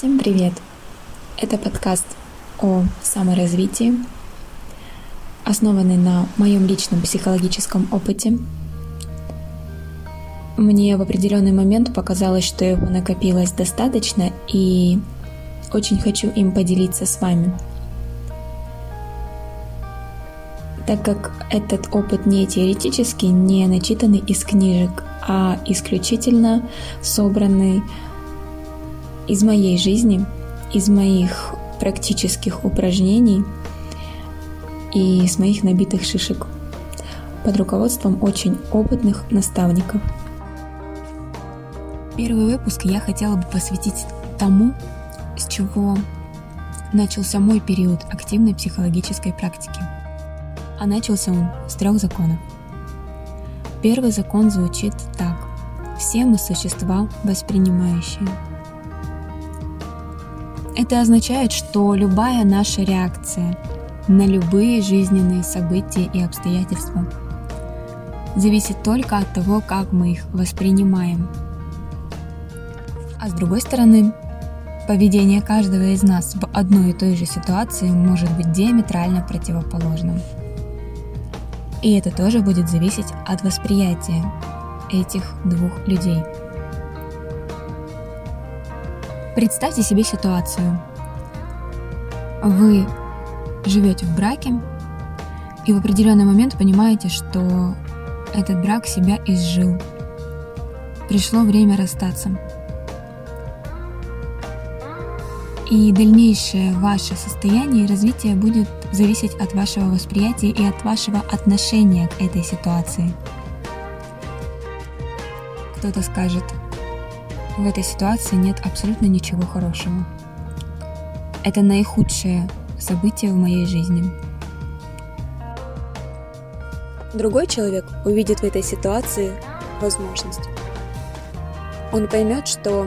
Всем привет! Это подкаст о саморазвитии, основанный на моем личном психологическом опыте. Мне в определенный момент показалось, что его накопилось достаточно, и очень хочу им поделиться с вами. Так как этот опыт не теоретический, не начитанный из книжек, а исключительно собранный из моей жизни, из моих практических упражнений и с моих набитых шишек под руководством очень опытных наставников. Первый выпуск я хотела бы посвятить тому, с чего начался мой период активной психологической практики. А начался он с трех законов. Первый закон звучит так. Все мы существа воспринимающие – это означает, что любая наша реакция на любые жизненные события и обстоятельства зависит только от того, как мы их воспринимаем. А с другой стороны, поведение каждого из нас в одной и той же ситуации может быть диаметрально противоположным. И это тоже будет зависеть от восприятия этих двух людей. Представьте себе ситуацию. Вы живете в браке и в определенный момент понимаете, что этот брак себя изжил. Пришло время расстаться. И дальнейшее ваше состояние и развитие будет зависеть от вашего восприятия и от вашего отношения к этой ситуации. Кто-то скажет, в этой ситуации нет абсолютно ничего хорошего. Это наихудшее событие в моей жизни. Другой человек увидит в этой ситуации возможность. Он поймет, что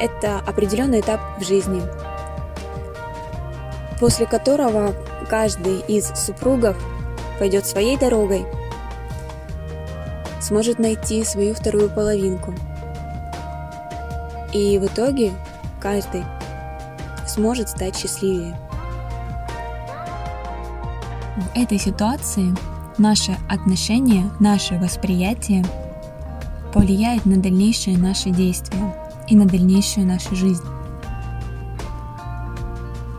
это определенный этап в жизни, после которого каждый из супругов пойдет своей дорогой, сможет найти свою вторую половинку – и в итоге каждый сможет стать счастливее. В этой ситуации наше отношение, наше восприятие повлияет на дальнейшие наши действия и на дальнейшую нашу жизнь.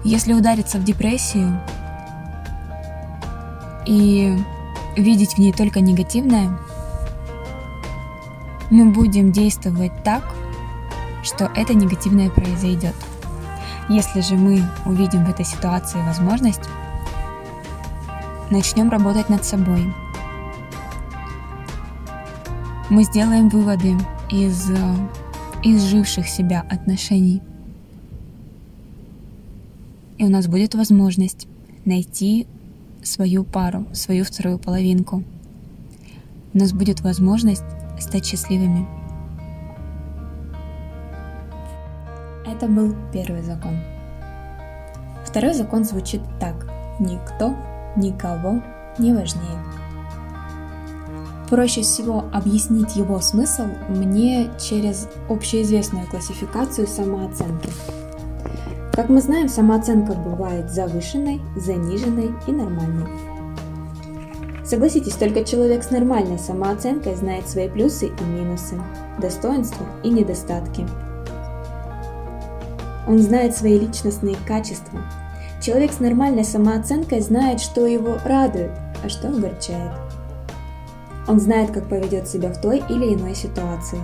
Если удариться в депрессию и видеть в ней только негативное, мы будем действовать так, что это негативное произойдет. Если же мы увидим в этой ситуации возможность, начнем работать над собой. Мы сделаем выводы из изживших себя отношений. И у нас будет возможность найти свою пару, свою вторую половинку. У нас будет возможность стать счастливыми. Это был первый закон. Второй закон звучит так. Никто никого не важнее. Проще всего объяснить его смысл мне через общеизвестную классификацию самооценки. Как мы знаем, самооценка бывает завышенной, заниженной и нормальной. Согласитесь, только человек с нормальной самооценкой знает свои плюсы и минусы, достоинства и недостатки – он знает свои личностные качества. Человек с нормальной самооценкой знает, что его радует, а что огорчает. Он знает, как поведет себя в той или иной ситуации.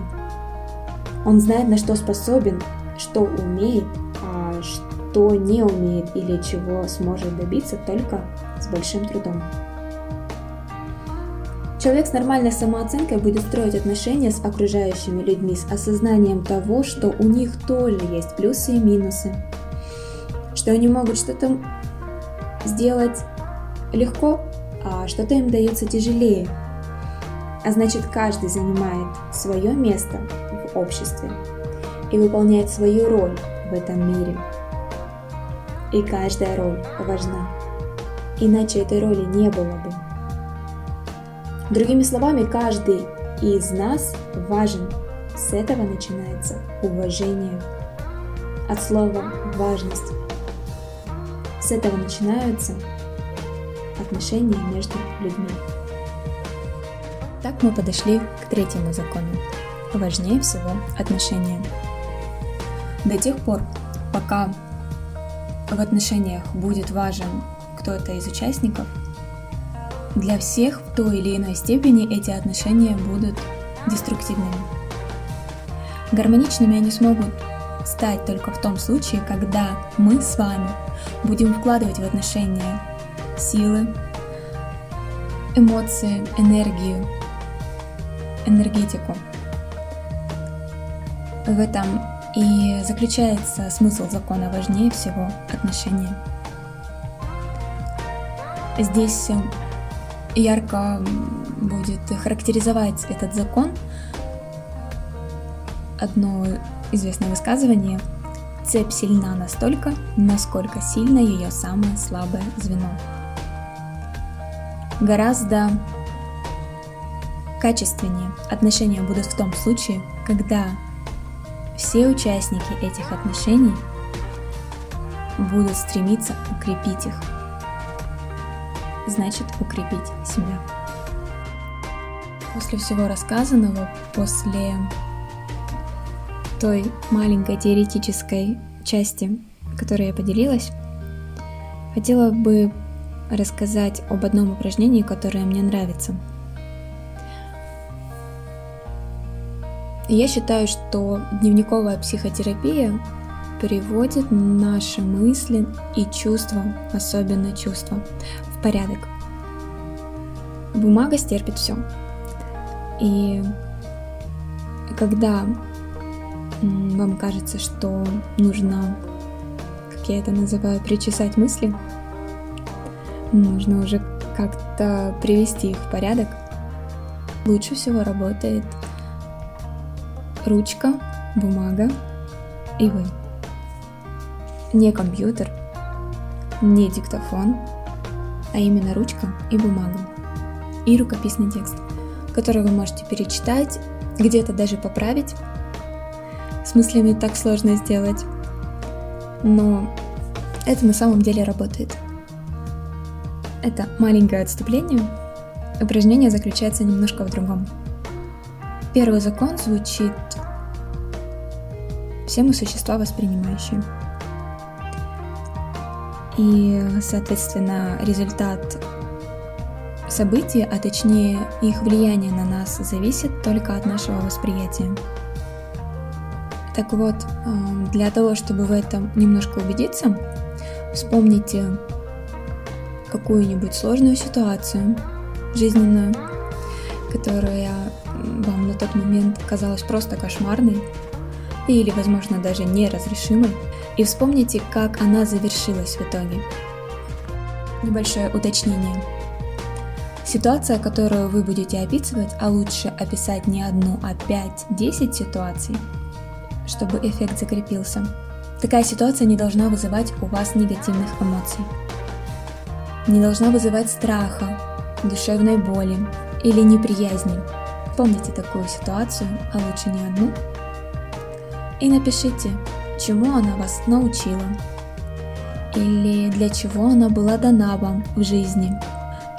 Он знает, на что способен, что умеет, а что не умеет или чего сможет добиться только с большим трудом. Человек с нормальной самооценкой будет строить отношения с окружающими людьми с осознанием того, что у них тоже есть плюсы и минусы, что они могут что-то сделать легко, а что-то им дается тяжелее. А значит, каждый занимает свое место в обществе и выполняет свою роль в этом мире. И каждая роль важна. Иначе этой роли не было бы. Другими словами, каждый из нас важен. С этого начинается уважение. от слова «важность». С этого начинаются отношения между людьми. Так мы подошли к третьему закону. Важнее всего отношения. До тех пор, пока в отношениях будет важен кто-то из участников, для всех в той или иной степени эти отношения будут деструктивными. Гармоничными они смогут стать только в том случае, когда мы с вами будем вкладывать в отношения силы, эмоции, энергию, энергетику. В этом и заключается смысл закона важнее всего отношения. Здесь ярко будет характеризовать этот закон одно известное высказывание «Цепь сильна настолько, насколько сильно ее самое слабое звено». Гораздо качественнее отношения будут в том случае, когда все участники этих отношений будут стремиться укрепить их. Значит, укрепить себя. После всего рассказанного, после той маленькой теоретической части, которой я поделилась, хотела бы рассказать об одном упражнении, которое мне нравится. Я считаю, что дневниковая психотерапия приводит наши мысли и чувства, особенно чувства, порядок. Бумага стерпит все. И когда вам кажется, что нужно, как я это называю, причесать мысли, нужно уже как-то привести их в порядок, лучше всего работает ручка, бумага и вы. Не компьютер, не диктофон, а именно ручка и бумага. И рукописный текст, который вы можете перечитать, где-то даже поправить, с мыслями так сложно сделать. Но это на самом деле работает. Это маленькое отступление. Упражнение заключается немножко в другом. Первый закон звучит «Все мы существа воспринимающие». И, соответственно, результат событий, а точнее их влияние на нас, зависит только от нашего восприятия. Так вот, эм, для того, чтобы в этом немножко убедиться, вспомните какую-нибудь сложную ситуацию жизненную, которая вам на тот момент казалась просто кошмарной или, возможно, даже неразрешимой, и вспомните, как она завершилась в итоге. Небольшое уточнение. Ситуация, которую вы будете описывать, а лучше описать не одну, а 5-10 ситуаций – чтобы эффект закрепился. Такая ситуация не должна вызывать у вас негативных эмоций. Не должна вызывать страха, душевной боли или неприязни. Помните такую ситуацию, а лучше не одну. И напишите, чему она вас научила. Или для чего она была дана вам в жизни.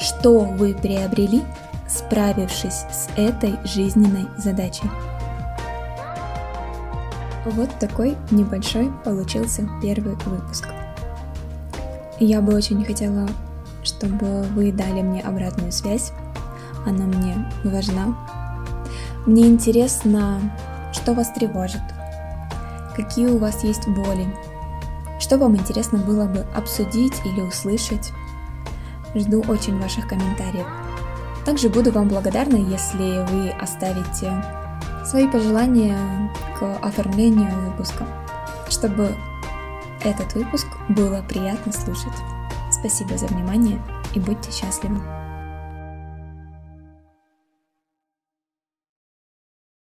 Что вы приобрели, справившись с этой жизненной задачей. Вот такой небольшой получился первый выпуск. Я бы очень хотела, чтобы вы дали мне обратную связь. Она мне важна. Мне интересно, что вас тревожит, какие у вас есть боли, что вам интересно было бы обсудить или услышать. Жду очень ваших комментариев. Также буду вам благодарна, если вы оставите свои пожелания к оформлению выпуска, чтобы этот выпуск было приятно слушать. Спасибо за внимание и будьте счастливы!